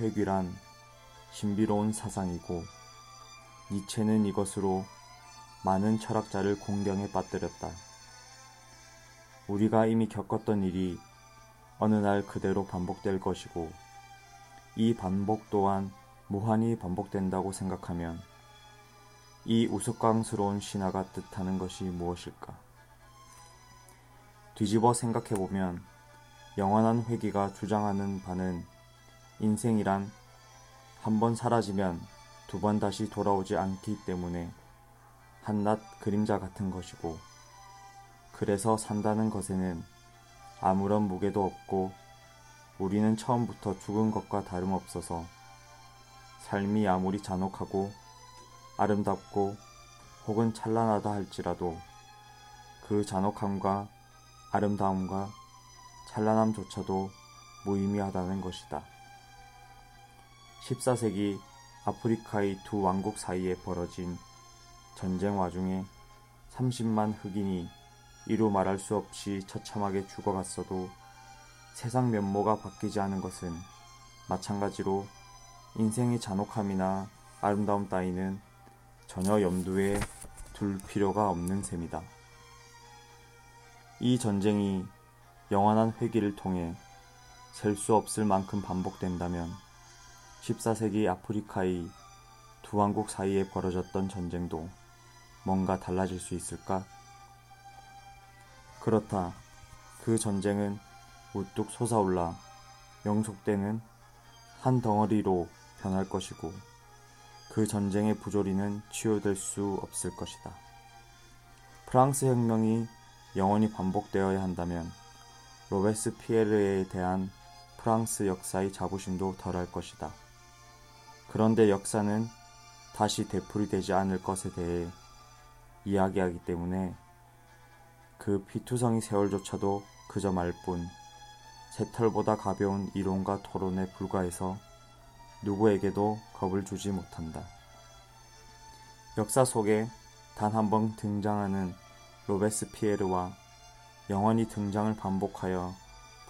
회귀란 신비로운 사상이고 니체는 이것으로 많은 철학자를 공경에 빠뜨렸다. 우리가 이미 겪었던 일이 어느 날 그대로 반복될 것이고 이 반복 또한 무한히 반복된다고 생각하면 이 우스꽝스러운 신화가 뜻하는 것이 무엇일까? 뒤집어 생각해보면 영원한 회귀가 주장하는 바는 인생이란 한 번 사라지면 두 번 다시 돌아오지 않기 때문에 한낱 그림자 같은 것이고 그래서 산다는 것에는 아무런 무게도 없고 우리는 처음부터 죽은 것과 다름없어서 삶이 아무리 잔혹하고 아름답고 혹은 찬란하다 할지라도 그 잔혹함과 아름다움과 찬란함조차도 무의미하다는 것이다. 14세기 아프리카의 두 왕국 사이에 벌어진 전쟁 와중에 30만 흑인이 이루 말할 수 없이 처참하게 죽어갔어도 세상 면모가 바뀌지 않은 것은 마찬가지로 인생의 잔혹함이나 아름다움 따위는 전혀 염두에 둘 필요가 없는 셈이다. 이 전쟁이 영원한 회기를 통해 셀 수 없을 만큼 반복된다면 14세기 아프리카의 두 왕국 사이에 벌어졌던 전쟁도 뭔가 달라질 수 있을까? 그렇다. 그 전쟁은 우뚝 솟아올라 영속되는 한 덩어리로 변할 것이고 그 전쟁의 부조리는 치유될 수 없을 것이다. 프랑스 혁명이 영원히 반복되어야 한다면 로베스 피에르에 대한 프랑스 역사의 자부심도 덜할 것이다. 그런데 역사는 다시 되풀이되지 않을 것에 대해 이야기하기 때문에 그 피투성이 세월조차도 그저 말뿐 새털보다 가벼운 이론과 토론에 불과해서 누구에게도 겁을 주지 못한다. 역사 속에 단 한 번 등장하는 로베스피에르와 영원히 등장을 반복하여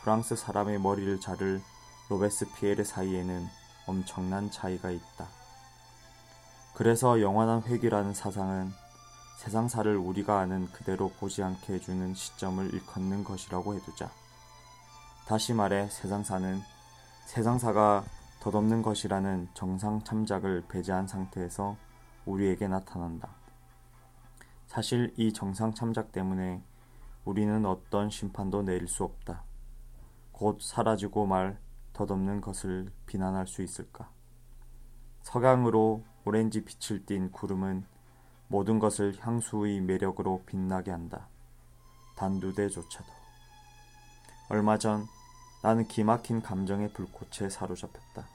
프랑스 사람의 머리를 자를 로베스피에르 사이에는 엄청난 차이가 있다. 그래서 영원한 회귀라는 사상은 세상사를 우리가 아는 그대로 보지 않게 해주는 시점을 일컫는 것이라고 해두자. 다시 말해 세상사는 세상사가 덧없는 것이라는 정상 참작을 배제한 상태에서 우리에게 나타난다. 사실 이 정상 참작 때문에 우리는 어떤 심판도 내릴 수 없다. 곧 사라지고 말 덧없는 것을 비난할 수 있을까? 석양으로 오렌지 빛을 띤 구름은 모든 것을 향수의 매력으로 빛나게 한다. 단두대조차도. 얼마 전 나는 기막힌 감정의 불꽃에 사로잡혔다.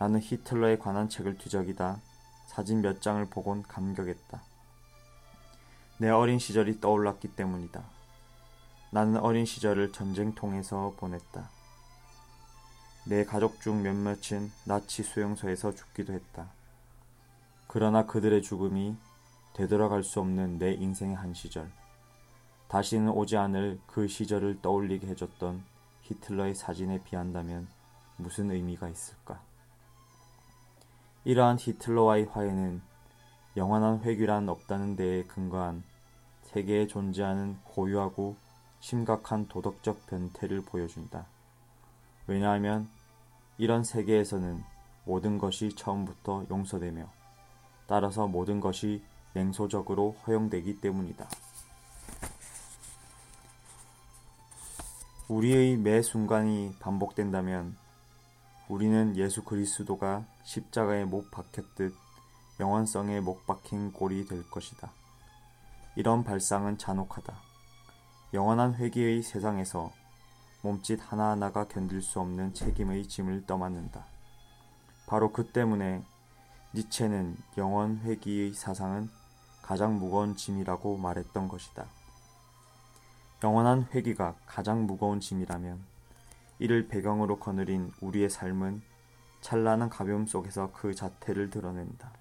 나는 히틀러에 관한 책을 뒤적이다 사진 몇 장을 보곤 감격했다. 내 어린 시절이 떠올랐기 때문이다. 나는 어린 시절을 전쟁통에서 보냈다. 내 가족 중 몇몇은 나치 수용소에서 죽기도 했다. 그러나 그들의 죽음이 되돌아갈 수 없는 내 인생의 한 시절, 다시는 오지 않을 그 시절을 떠올리게 해줬던 히틀러의 사진에 비한다면 무슨 의미가 있을까? 이러한 히틀러와의 화해는 영원한 회귀란 없다는 데에 근거한 세계에 존재하는 고유하고 심각한 도덕적 변태를 보여준다. 왜냐하면 이런 세계에서는 모든 것이 처음부터 용서되며 따라서 모든 것이 냉소적으로 허용되기 때문이다. 우리의 매 순간이 반복된다면 우리는 예수 그리스도가 십자가에 못 박혔듯 영원성에 못 박힌 꼴이 될 것이다. 이런 발상은 잔혹하다. 영원한 회기의 세상에서 몸짓 하나하나가 견딜 수 없는 책임의 짐을 떠맡는다. 바로 그 때문에 니체는 영원 회기의 사상은 가장 무거운 짐이라고 말했던 것이다. 영원한 회기가 가장 무거운 짐이라면 이를 배경으로 거느린 우리의 삶은 찬란한 가벼움 속에서 그 자태를 드러낸다.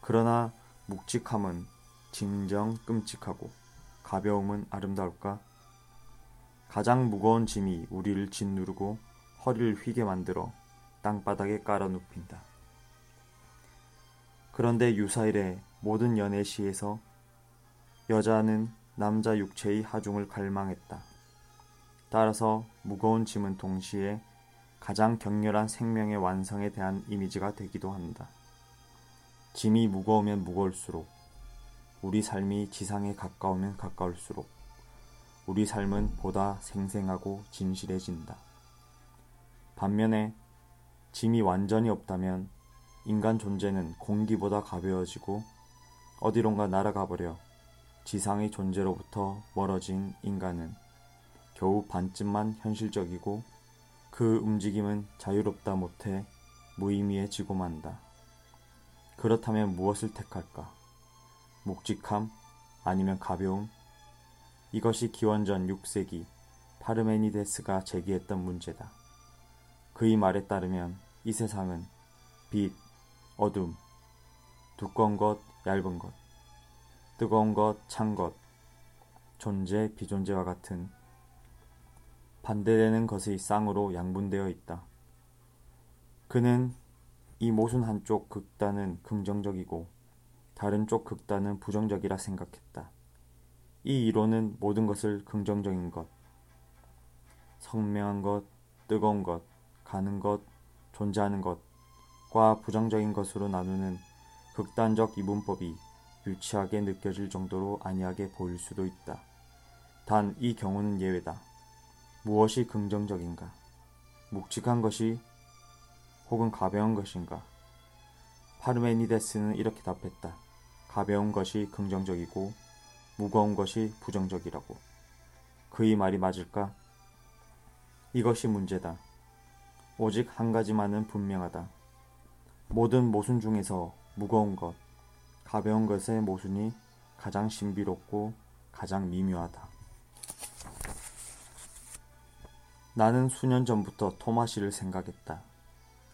그러나 묵직함은 진정 끔찍하고 가벼움은 아름다울까? 가장 무거운 짐이 우리를 짓누르고 허리를 휘게 만들어 땅바닥에 깔아 눕힌다. 그런데 유사일의 모든 연애시에서 여자는 남자 육체의 하중을 갈망했다. 따라서 무거운 짐은 동시에 가장 격렬한 생명의 완성에 대한 이미지가 되기도 한다. 짐이 무거우면 무거울수록 우리 삶이 지상에 가까우면 가까울수록 우리 삶은 보다 생생하고 진실해진다. 반면에 짐이 완전히 없다면 인간 존재는 공기보다 가벼워지고 어디론가 날아가 버려 지상의 존재로부터 멀어진 인간은 겨우 반쯤만 현실적이고 그 움직임은 자유롭다 못해 무의미해지고 만다. 그렇다면 무엇을 택할까? 묵직함 아니면 가벼움? 이것이 기원전 6세기 파르메니데스가 제기했던 문제다. 그의 말에 따르면 이 세상은 빛, 어둠, 두꺼운 것, 얇은 것, 뜨거운 것, 찬 것, 존재, 비존재와 같은 반대되는 것의 쌍으로 양분되어 있다. 그는 이 모순 한쪽 극단은 긍정적이고 다른 쪽 극단은 부정적이라 생각했다. 이 이론은 모든 것을 긍정적인 것, 성명한 것, 뜨거운 것, 가는 것, 존재하는 것과 부정적인 것으로 나누는 극단적 이분법이 유치하게 느껴질 정도로 안이하게 보일 수도 있다. 단 이 경우는 예외다. 무엇이 긍정적인가? 묵직한 것이 혹은 가벼운 것인가? 파르메니데스는 이렇게 답했다. 가벼운 것이 긍정적이고 무거운 것이 부정적이라고. 그의 말이 맞을까? 이것이 문제다. 오직 한 가지만은 분명하다. 모든 모순 중에서 무거운 것, 가벼운 것의 모순이 가장 신비롭고 가장 미묘하다. 나는 수년 전부터 토마시를 생각했다.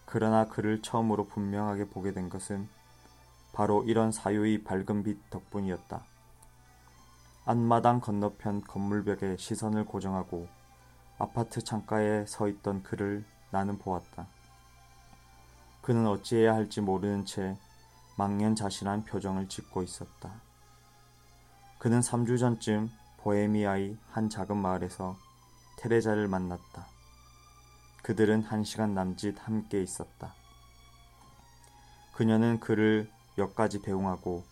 그러나 그를 처음으로 분명하게 보게 된 것은 바로 이런 사유의 밝은 빛 덕분이었다. 앞마당 건너편 건물벽에 시선을 고정하고 아파트 창가에 서 있던 그를 나는 보았다. 그는 어찌해야 할지 모르는 채 망연자실한 표정을 짓고 있었다. 그는 3주 전쯤 보헤미아의 한 작은 마을에서 테레자를 만났다. 그들은 한 시간 남짓 함께 있었다. 그녀는 그를 역까지 배웅하고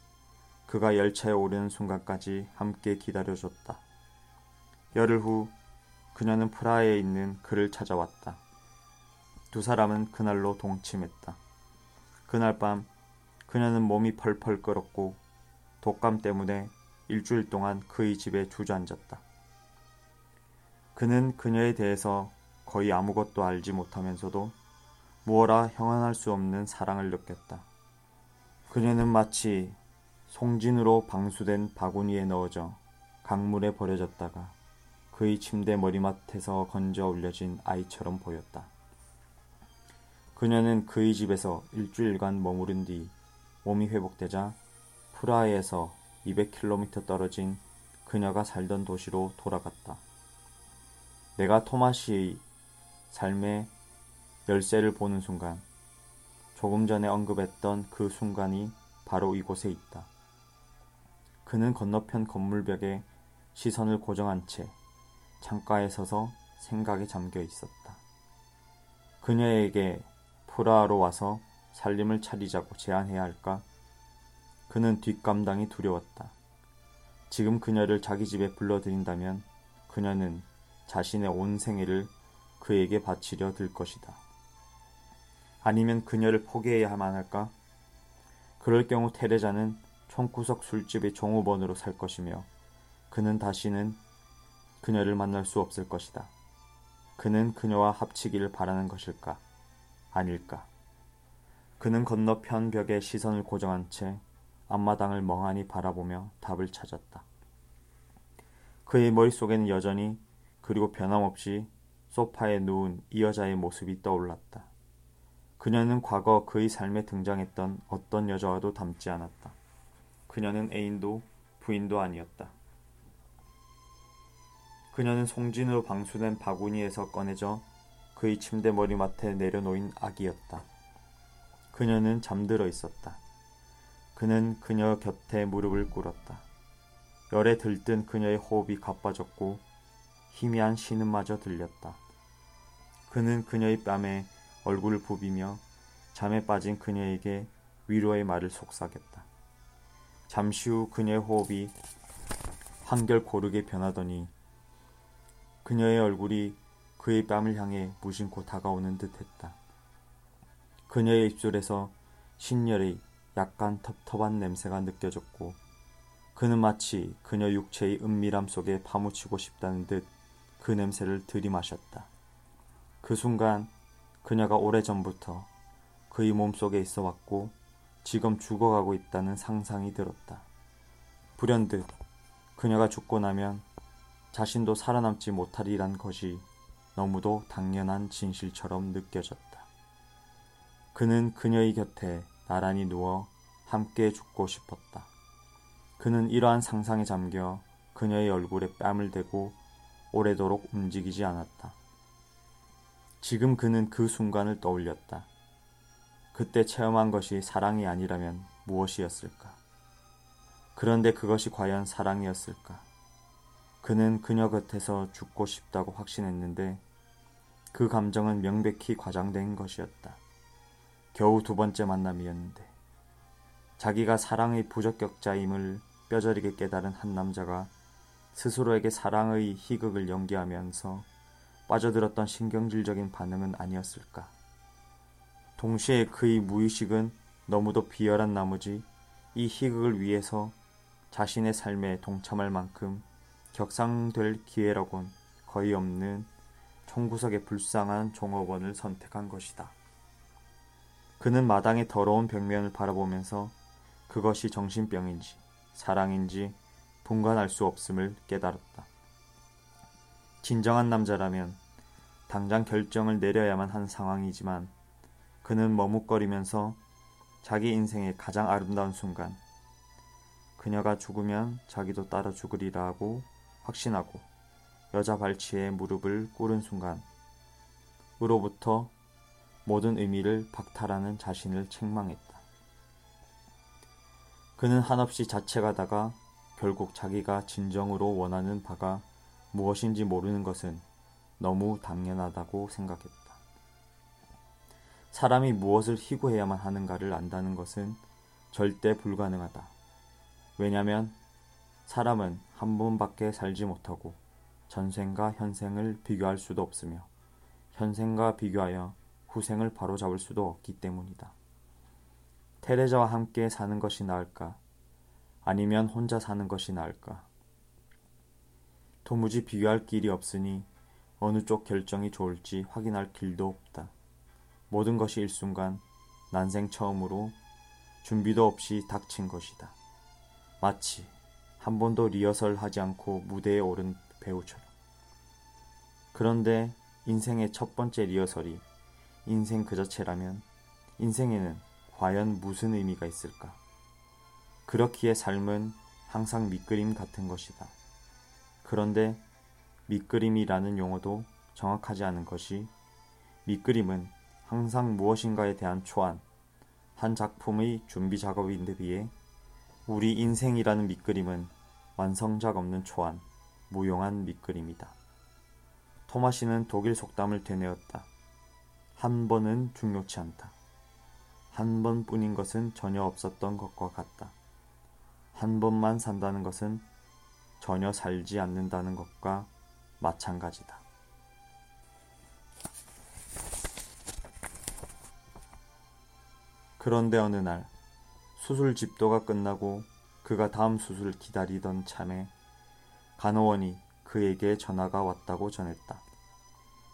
그가 열차에 오르는 순간까지 함께 기다려줬다. 열흘 후 그녀는 프라하에 있는 그를 찾아왔다. 두 사람은 그날로 동침했다. 그날 밤 그녀는 몸이 펄펄 끓었고 독감 때문에 일주일 동안 그의 집에 주저앉았다. 그는 그녀에 대해서 거의 아무것도 알지 못하면서도 무어라 형언할 수 없는 사랑을 느꼈다. 그녀는 마치 송진으로 방수된 바구니에 넣어져 강물에 버려졌다가 그의 침대 머리맡에서 건져 올려진 아이처럼 보였다. 그녀는 그의 집에서 일주일간 머무른 뒤 몸이 회복되자 프라하에서 200km 떨어진 그녀가 살던 도시로 돌아갔다. 내가 토마시의 삶의 열쇠를 보는 순간, 조금 전에 언급했던 그 순간이 바로 이곳에 있다. 그는 건너편 건물벽에 시선을 고정한 채 창가에 서서 생각에 잠겨 있었다. 그녀에게 프라하로 와서 살림을 차리자고 제안해야 할까? 그는 뒷감당이 두려웠다. 지금 그녀를 자기 집에 불러들인다면 그녀는 자신의 온 생애를 그에게 바치려 들 것이다. 아니면 그녀를 포기해야만 할까? 그럴 경우 테레자는 총구석 술집의 종업원으로 살 것이며 그는 다시는 그녀를 만날 수 없을 것이다. 그는 그녀와 합치기를 바라는 것일까? 아닐까? 그는 건너편 벽에 시선을 고정한 채 앞마당을 멍하니 바라보며 답을 찾았다. 그의 머릿속에는 여전히 그리고 변함없이 소파에 누운 이 여자의 모습이 떠올랐다. 그녀는 과거 그의 삶에 등장했던 어떤 여자와도 닮지 않았다. 그녀는 애인도 부인도 아니었다. 그녀는 송진으로 방수된 바구니에서 꺼내져 그의 침대 머리맡에 내려놓인 아기였다. 그녀는 잠들어 있었다. 그는 그녀 곁에 무릎을 꿇었다. 열에 들뜬 그녀의 호흡이 가빠졌고 희미한 신음마저 들렸다. 그는 그녀의 뺨에 얼굴을 부비며 잠에 빠진 그녀에게 위로의 말을 속삭였다. 잠시 후 그녀의 호흡이 한결 고르게 변하더니 그녀의 얼굴이 그의 뺨을 향해 무심코 다가오는 듯했다. 그녀의 입술에서 신열의 약간 텁텁한 냄새가 느껴졌고 그는 마치 그녀 육체의 은밀함 속에 파묻히고 싶다는 듯 그 냄새를 들이마셨다. 그 순간 그녀가 오래전부터 그의 몸속에 있어 왔고 지금 죽어가고 있다는 상상이 들었다. 불현듯 그녀가 죽고 나면 자신도 살아남지 못하리란 것이 너무도 당연한 진실처럼 느껴졌다. 그는 그녀의 곁에 나란히 누워 함께 죽고 싶었다. 그는 이러한 상상에 잠겨 그녀의 얼굴에 뺨을 대고 오래도록 움직이지 않았다. 지금 그는 그 순간을 떠올렸다. 그때 체험한 것이 사랑이 아니라면 무엇이었을까? 그런데 그것이 과연 사랑이었을까? 그는 그녀 곁에서 죽고 싶다고 확신했는데 그 감정은 명백히 과장된 것이었다. 겨우 두 번째 만남이었는데 자기가 사랑의 부적격자임을 뼈저리게 깨달은 한 남자가 스스로에게 사랑의 희극을 연기하면서 빠져들었던 신경질적인 반응은 아니었을까. 동시에 그의 무의식은 너무도 비열한 나머지 이 희극을 위해서 자신의 삶에 동참할 만큼 격상될 기회라곤 거의 없는 총구석의 불쌍한 종업원을 선택한 것이다. 그는 마당의 더러운 벽면을 바라보면서 그것이 정신병인지 사랑인지 분간할 수 없음을 깨달았다. 진정한 남자라면 당장 결정을 내려야만 한 상황이지만 그는 머뭇거리면서 자기 인생의 가장 아름다운 순간 그녀가 죽으면 자기도 따라 죽으리라 하고 확신하고 여자 발치에 무릎을 꿇은 순간 으로부터 모든 의미를 박탈하는 자신을 책망했다. 그는 한없이 자책하다가 결국 자기가 진정으로 원하는 바가 무엇인지 모르는 것은 너무 당연하다고 생각했다. 사람이 무엇을 희구해야만 하는가를 안다는 것은 절대 불가능하다. 왜냐하면 사람은 한 번밖에 살지 못하고 전생과 현생을 비교할 수도 없으며 현생과 비교하여 후생을 바로잡을 수도 없기 때문이다. 테레자와 함께 사는 것이 나을까? 아니면 혼자 사는 것이 나을까? 도무지 비교할 길이 없으니 어느 쪽 결정이 좋을지 확인할 길도 없다. 모든 것이 일순간 난생 처음으로 준비도 없이 닥친 것이다. 마치 한 번도 리허설 하지 않고 무대에 오른 배우처럼. 그런데 인생의 첫 번째 리허설이 인생 그 자체라면 인생에는 과연 무슨 의미가 있을까? 그렇기에 삶은 항상 밑그림 같은 것이다. 그런데 밑그림이라는 용어도 정확하지 않은 것이 밑그림은 항상 무엇인가에 대한 초안, 한 작품의 준비 작업인데 비해 우리 인생이라는 밑그림은 완성작 없는 초안, 무용한 밑그림이다. 토마시는 독일 속담을 되뇌었다. 한 번은 중요치 않다. 한 번뿐인 것은 전혀 없었던 것과 같다. 한 번만 산다는 것은 전혀 살지 않는다는 것과 마찬가지다. 그런데 어느 날 수술 집도가 끝나고 그가 다음 수술을 기다리던 참에 간호원이 그에게 전화가 왔다고 전했다.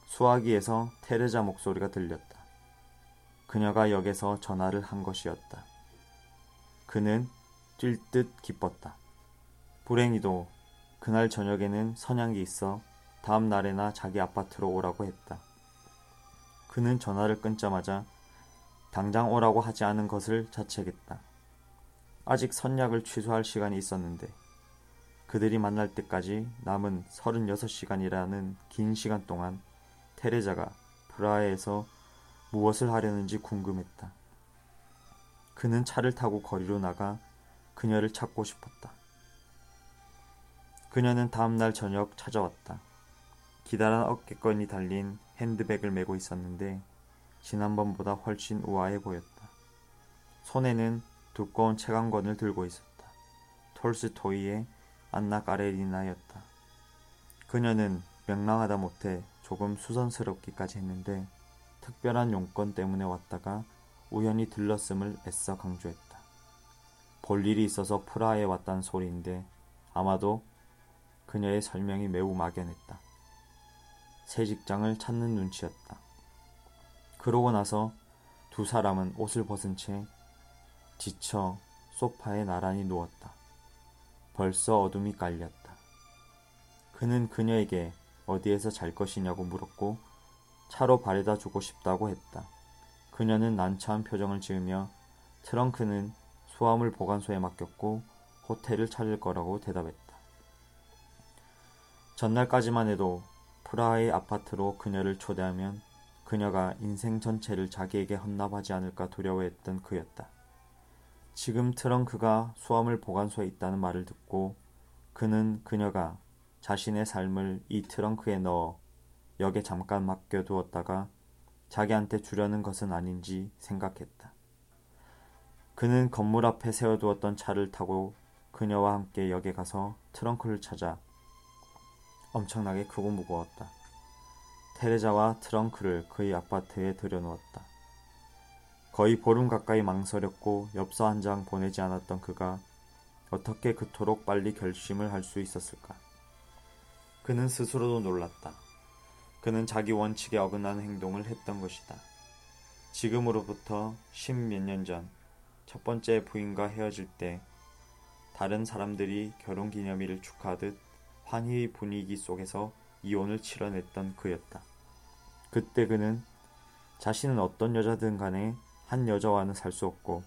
수화기에서 테레자 목소리가 들렸다. 그녀가 역에서 전화를 한 것이었다. 그는 뛸 듯 기뻤다. 불행히도 그날 저녁에는 선양이 있어 다음 날에나 자기 아파트로 오라고 했다. 그는 전화를 끊자마자 당장 오라고 하지 않은 것을 자책했다. 아직 선약을 취소할 시간이 있었는데 그들이 만날 때까지 남은 36시간이라는 긴 시간 동안 테레자가 프라하에서 무엇을 하려는지 궁금했다. 그는 차를 타고 거리로 나가 그녀를 찾고 싶었다. 그녀는 다음날 저녁 찾아왔다. 기다란 어깨끈이 달린 핸드백을 메고 있었는데 지난번보다 훨씬 우아해 보였다. 손에는 두꺼운 책 한 권을 들고 있었다. 톨스토이의 안나 까레리나였다. 그녀는 명랑하다 못해 조금 수선스럽기까지 했는데 특별한 용건 때문에 왔다가 우연히 들렀음을 애써 강조했다. 볼 일이 있어서 프라하에 왔다는 소리인데 아마도 그녀의 설명이 매우 막연했다. 새 직장을 찾는 눈치였다. 그러고 나서 두 사람은 옷을 벗은 채 지쳐 소파에 나란히 누웠다. 벌써 어둠이 깔렸다. 그는 그녀에게 어디에서 잘 것이냐고 물었고 차로 바래다 주고 싶다고 했다. 그녀는 난처한 표정을 지으며 트렁크는 수화물 보관소에 맡겼고 호텔을 찾을 거라고 대답했다. 전날까지만 해도 프라하의 아파트로 그녀를 초대하면 그녀가 인생 전체를 자기에게 헌납하지 않을까 두려워했던 그였다. 지금 트렁크가 수화물 보관소에 있다는 말을 듣고 그는 그녀가 자신의 삶을 이 트렁크에 넣어 역에 잠깐 맡겨두었다가 자기한테 주려는 것은 아닌지 생각했다. 그는 건물 앞에 세워두었던 차를 타고 그녀와 함께 역에 가서 트렁크를 찾아 엄청나게 크고 무거웠다. 테레자와 트렁크를 그의 아파트에 들여놓았다. 거의 보름 가까이 망설였고 엽서 한 장 보내지 않았던 그가 어떻게 그토록 빨리 결심을 할 수 있었을까? 그는 스스로도 놀랐다. 그는 자기 원칙에 어긋나는 행동을 했던 것이다. 지금으로부터 십몇 년 전 첫 번째 부인과 헤어질 때 다른 사람들이 결혼 기념일을 축하하듯 환희의 분위기 속에서 이혼을 치러냈던 그였다. 그때 그는 자신은 어떤 여자든 간에 한 여자와는 살 수 없고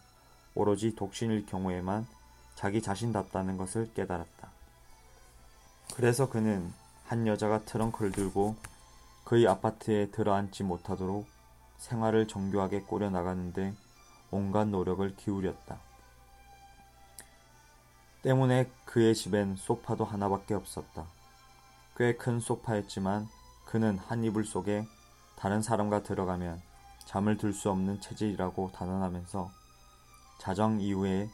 오로지 독신일 경우에만 자기 자신답다는 것을 깨달았다. 그래서 그는 한 여자가 트렁크를 들고 그의 아파트에 들어앉지 못하도록 생활을 정교하게 꾸려나가는데 온갖 노력을 기울였다. 때문에 그의 집엔 소파도 하나밖에 없었다. 꽤 큰 소파였지만 그는 한 이불 속에 다른 사람과 들어가면 잠을 들 수 없는 체질이라고 단언하면서 자정 이후에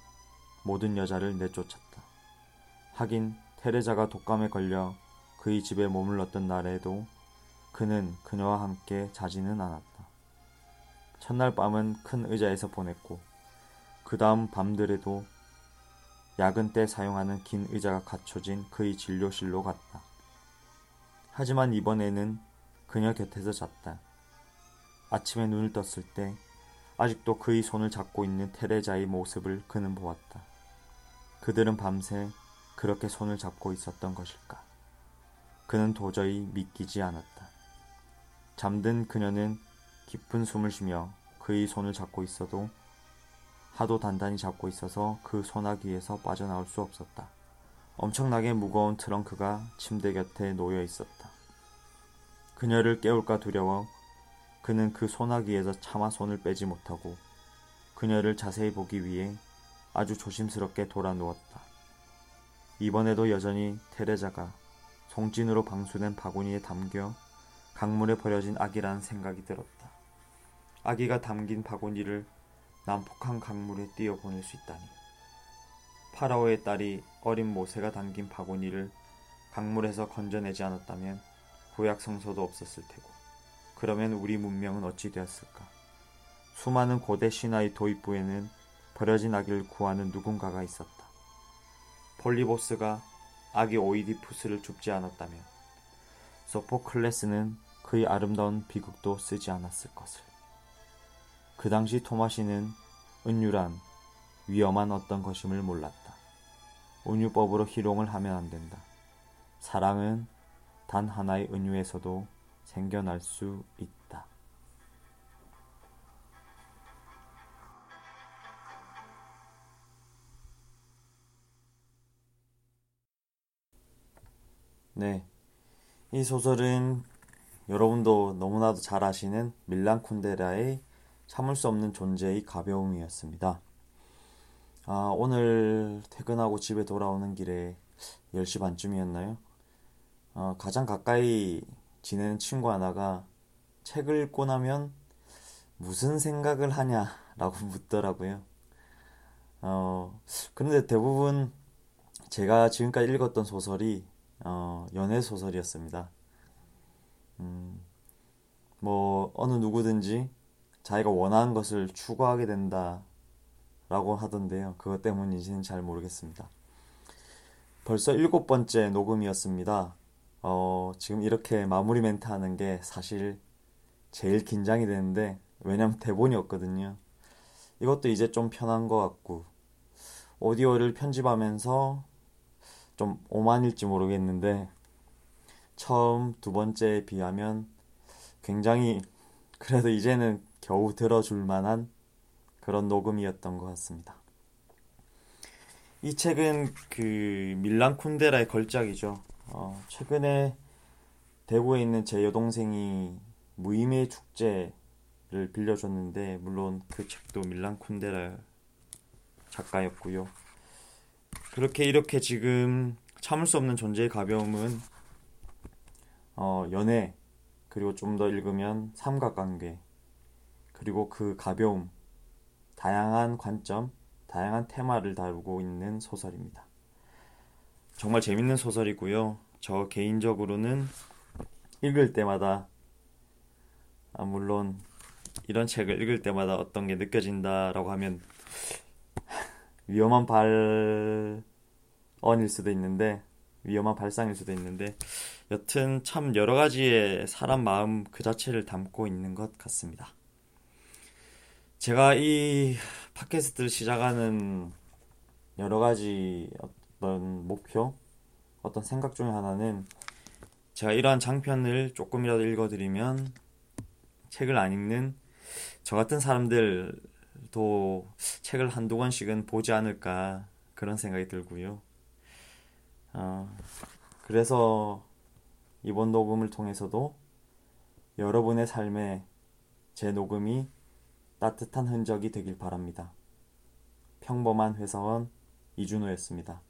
모든 여자를 내쫓았다. 하긴 테레자가 독감에 걸려 그의 집에 머물렀던 날에도 그는 그녀와 함께 자지는 않았다. 첫날 밤은 큰 의자에서 보냈고 그 다음 밤들에도 야근 때 사용하는 긴 의자가 갖춰진 그의 진료실로 갔다. 하지만 이번에는 그녀 곁에서 잤다. 아침에 눈을 떴을 때 아직도 그의 손을 잡고 있는 테레자의 모습을 그는 보았다. 그들은 밤새 그렇게 손을 잡고 있었던 것일까? 그는 도저히 믿기지 않았다. 잠든 그녀는 깊은 숨을 쉬며 그의 손을 잡고 있어도 하도 단단히 잡고 있어서 그 소나기에서 빠져나올 수 없었다. 엄청나게 무거운 트렁크가 침대 곁에 놓여 있었다. 그녀를 깨울까 두려워 그는 그 소나기에서 차마 손을 빼지 못하고 그녀를 자세히 보기 위해 아주 조심스럽게 돌아 누웠다. 이번에도 여전히 테레자가 송진으로 방수된 바구니에 담겨 강물에 버려진 아기라는 생각이 들었다. 아기가 담긴 바구니를 난폭한 강물에 뛰어 보낼 수 있다니. 파라오의 딸이 어린 모세가 담긴 바구니를 강물에서 건져내지 않았다면 구약 성서도 없었을 테고 그러면 우리 문명은 어찌 되었을까? 수많은 고대 신화의 도입부에는 버려진 아기를 구하는 누군가가 있었다. 폴리보스가 아기 오이디푸스를 줍지 않았다면 소포클레스는 그의 아름다운 비극도 쓰지 않았을 것을. 그 당시 토마시는 은유란 위험한 어떤 것임을 몰랐다. 은유법으로 희롱을 하면 안 된다. 사랑은 단 하나의 은유에서도 생겨날 수 있다. 네. 이 소설은 여러분도 너무나도 잘 아시는 밀란 쿤데라의 참을 수 없는 존재의 가벼움이었습니다. 아, 오늘 퇴근하고 집에 돌아오는 길에 10시 반쯤이었나요? 어, 가장 가까이 지내는 친구 하나가 책을 읽고 나면 무슨 생각을 하냐라고 묻더라고요. 어, 근데 대부분 제가 지금까지 읽었던 소설이 어, 연애 소설이었습니다. 음, 뭐 어느 누구든지 자기가 원하는 것을 추구하게 된다 라고 하던데요. 그것 때문인지는 잘 모르겠습니다. 벌써 일곱 번째 녹음이었습니다. 어, 지금 이렇게 마무리 멘트 하는 게 사실 제일 긴장이 되는데, 왜냐면 대본이 없거든요. 이것도 이제 좀 편한 것 같고, 오디오를 편집하면서 좀 오만일지 모르겠는데, 처음 두 번째에 비하면 굉장히 그래도 이제는 겨우 들어줄 만한 그런 녹음이었던 것 같습니다. 이 책은 그 밀란 쿤데라의 걸작이죠. 어, 최근에 대구에 있는 제 여동생이 무의미의 축제를 빌려줬는데 물론 그 책도 밀란 쿤데라 작가였고요. 그렇게 이렇게 지금 참을 수 없는 존재의 가벼움은 어, 연애 그리고 좀 더 읽으면 삼각관계 그리고 그 가벼움 다양한 관점 다양한 테마를 다루고 있는 소설입니다. 정말 재밌는 소설이고요. 저 개인적으로는 읽을 때마다 아, 물론 이런 책을 읽을 때마다 어떤 게 느껴진다라고 하면 위험한 발언일 수도 있는데 위험한 발상일 수도 있는데 여튼 참 여러 가지의 사람 마음 그 자체를 담고 있는 것 같습니다. 제가 이 팟캐스트를 시작하는 여러 가지 어떤 목표, 어떤 생각 중에 하나는 제가 이러한 장편을 조금이라도 읽어드리면 책을 안 읽는 저 같은 사람들도 책을 한두 권씩은 보지 않을까 그런 생각이 들고요. 어, 그래서 이번 녹음을 통해서도 여러분의 삶에 제 녹음이 따뜻한 흔적이 되길 바랍니다. 평범한 회사원 이준호였습니다.